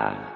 uh,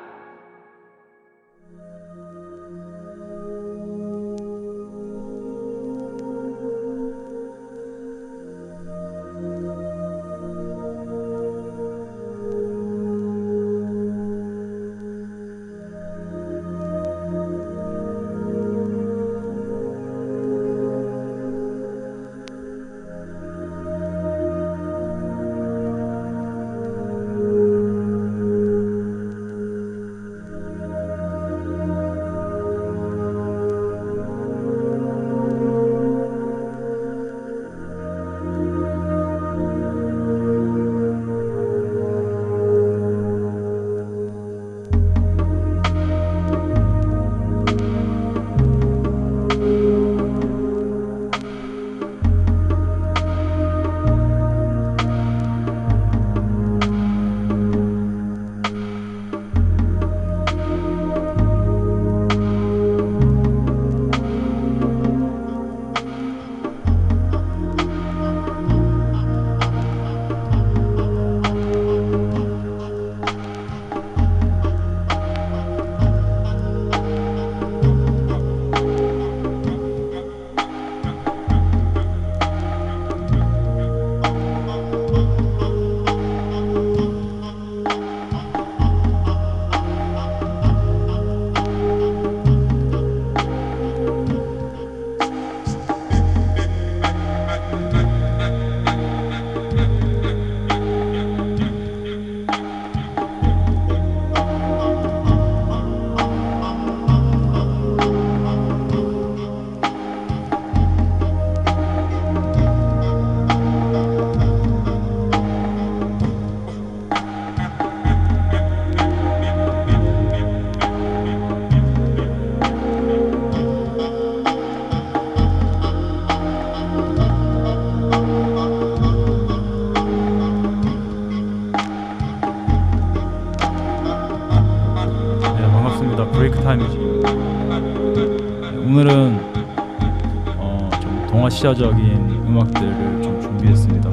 좀 동아시아적인 음악들을 좀 준비했습니다.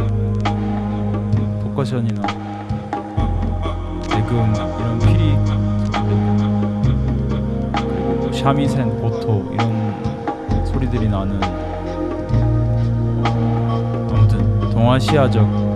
포커션이나 대금 이런 피리 그리고 샤미센, 보토 이런 소리들이 나는 어, 아무튼 동아시아적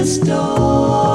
The door.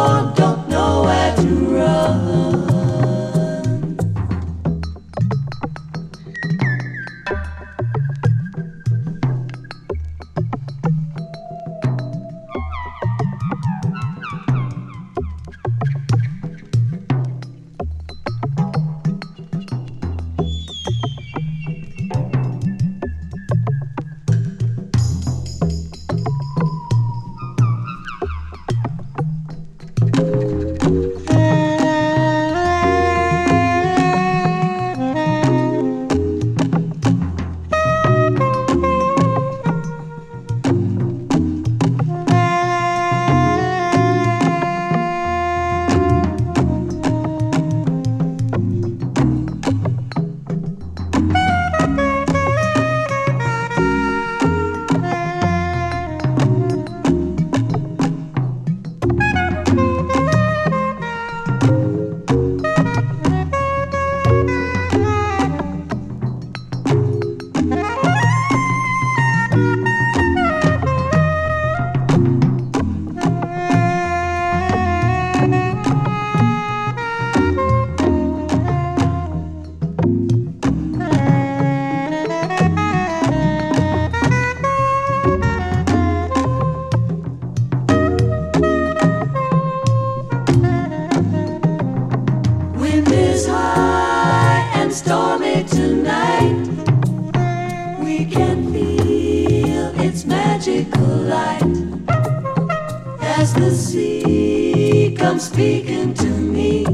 come speaking to me.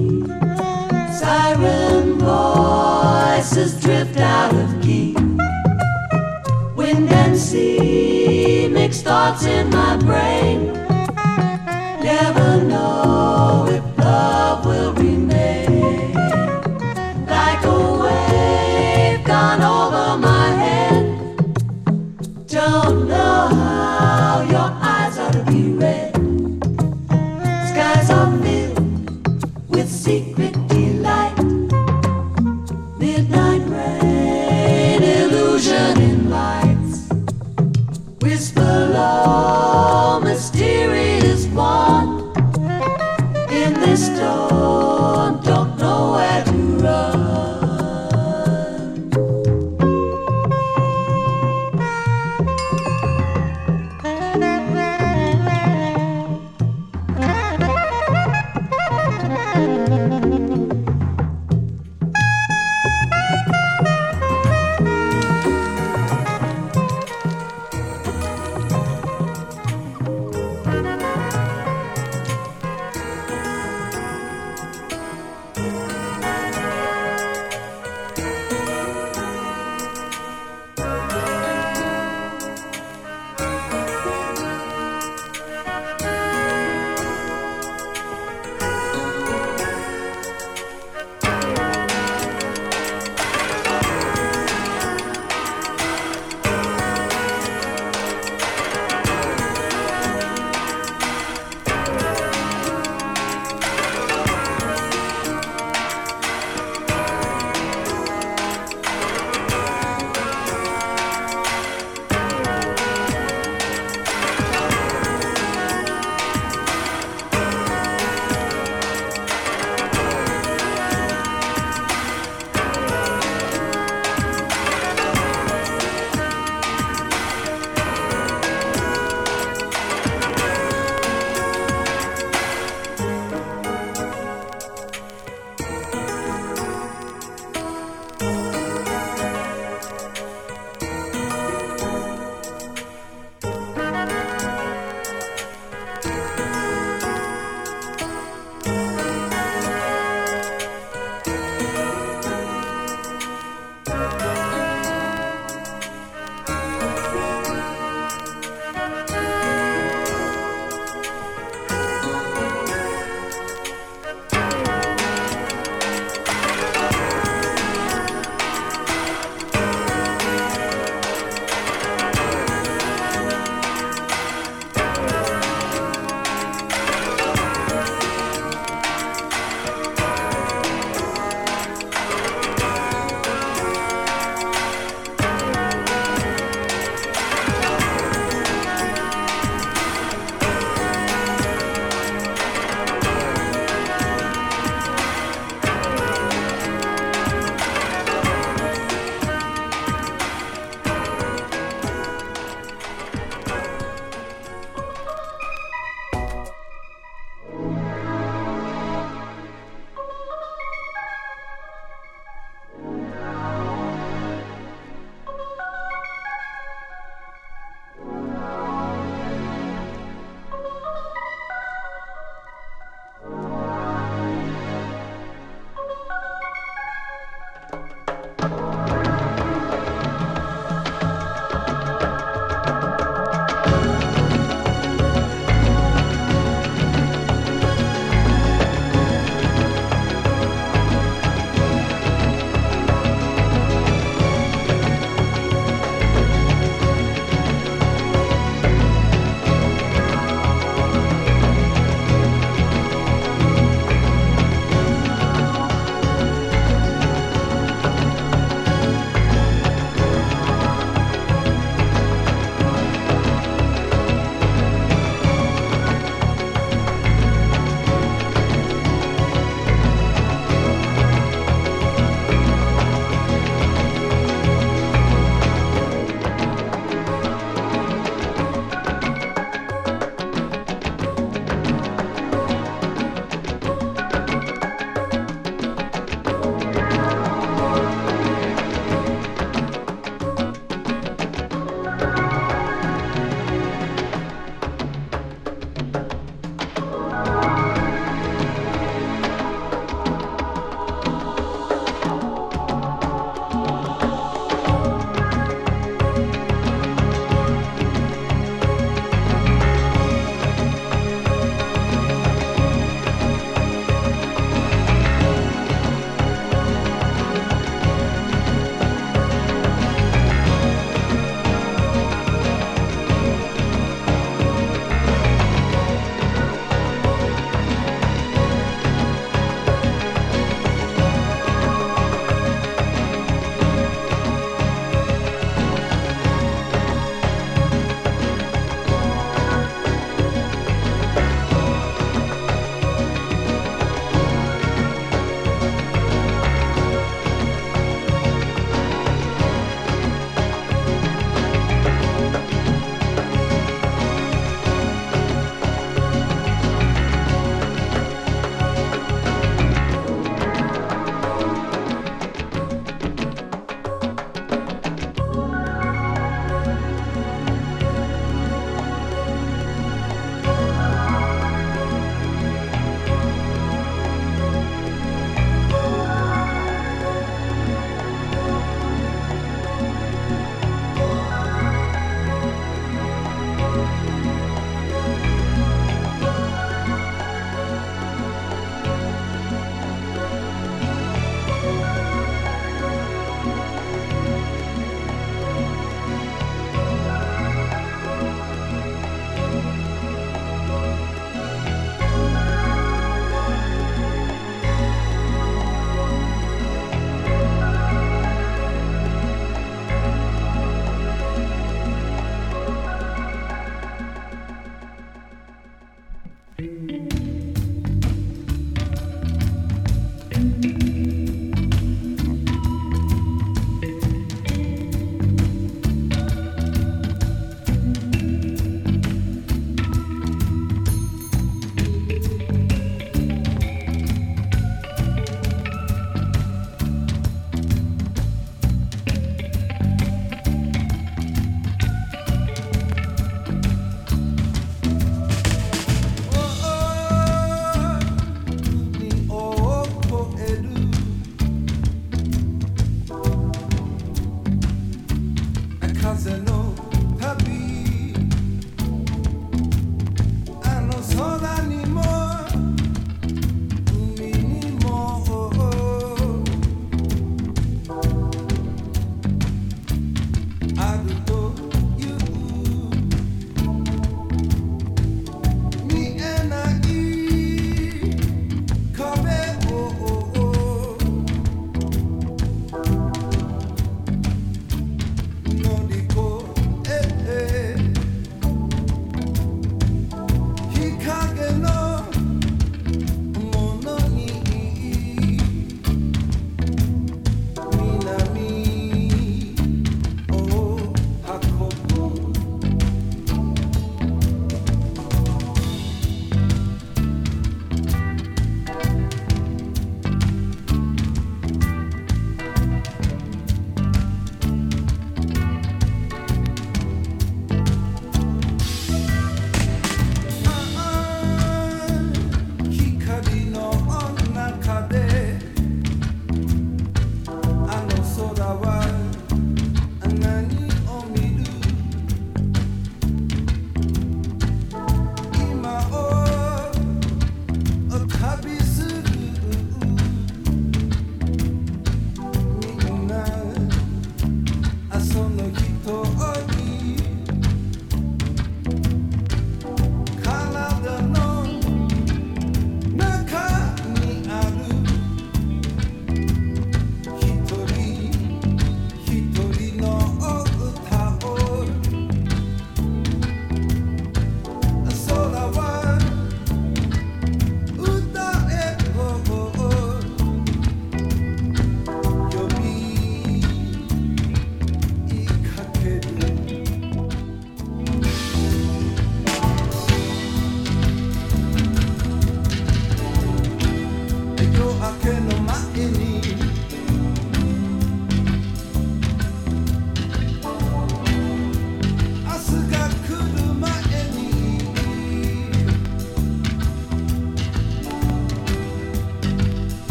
Siren voices drift out of key. Wind and sea mix thoughts in my brain.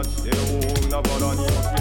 lecz ty umna waraniaki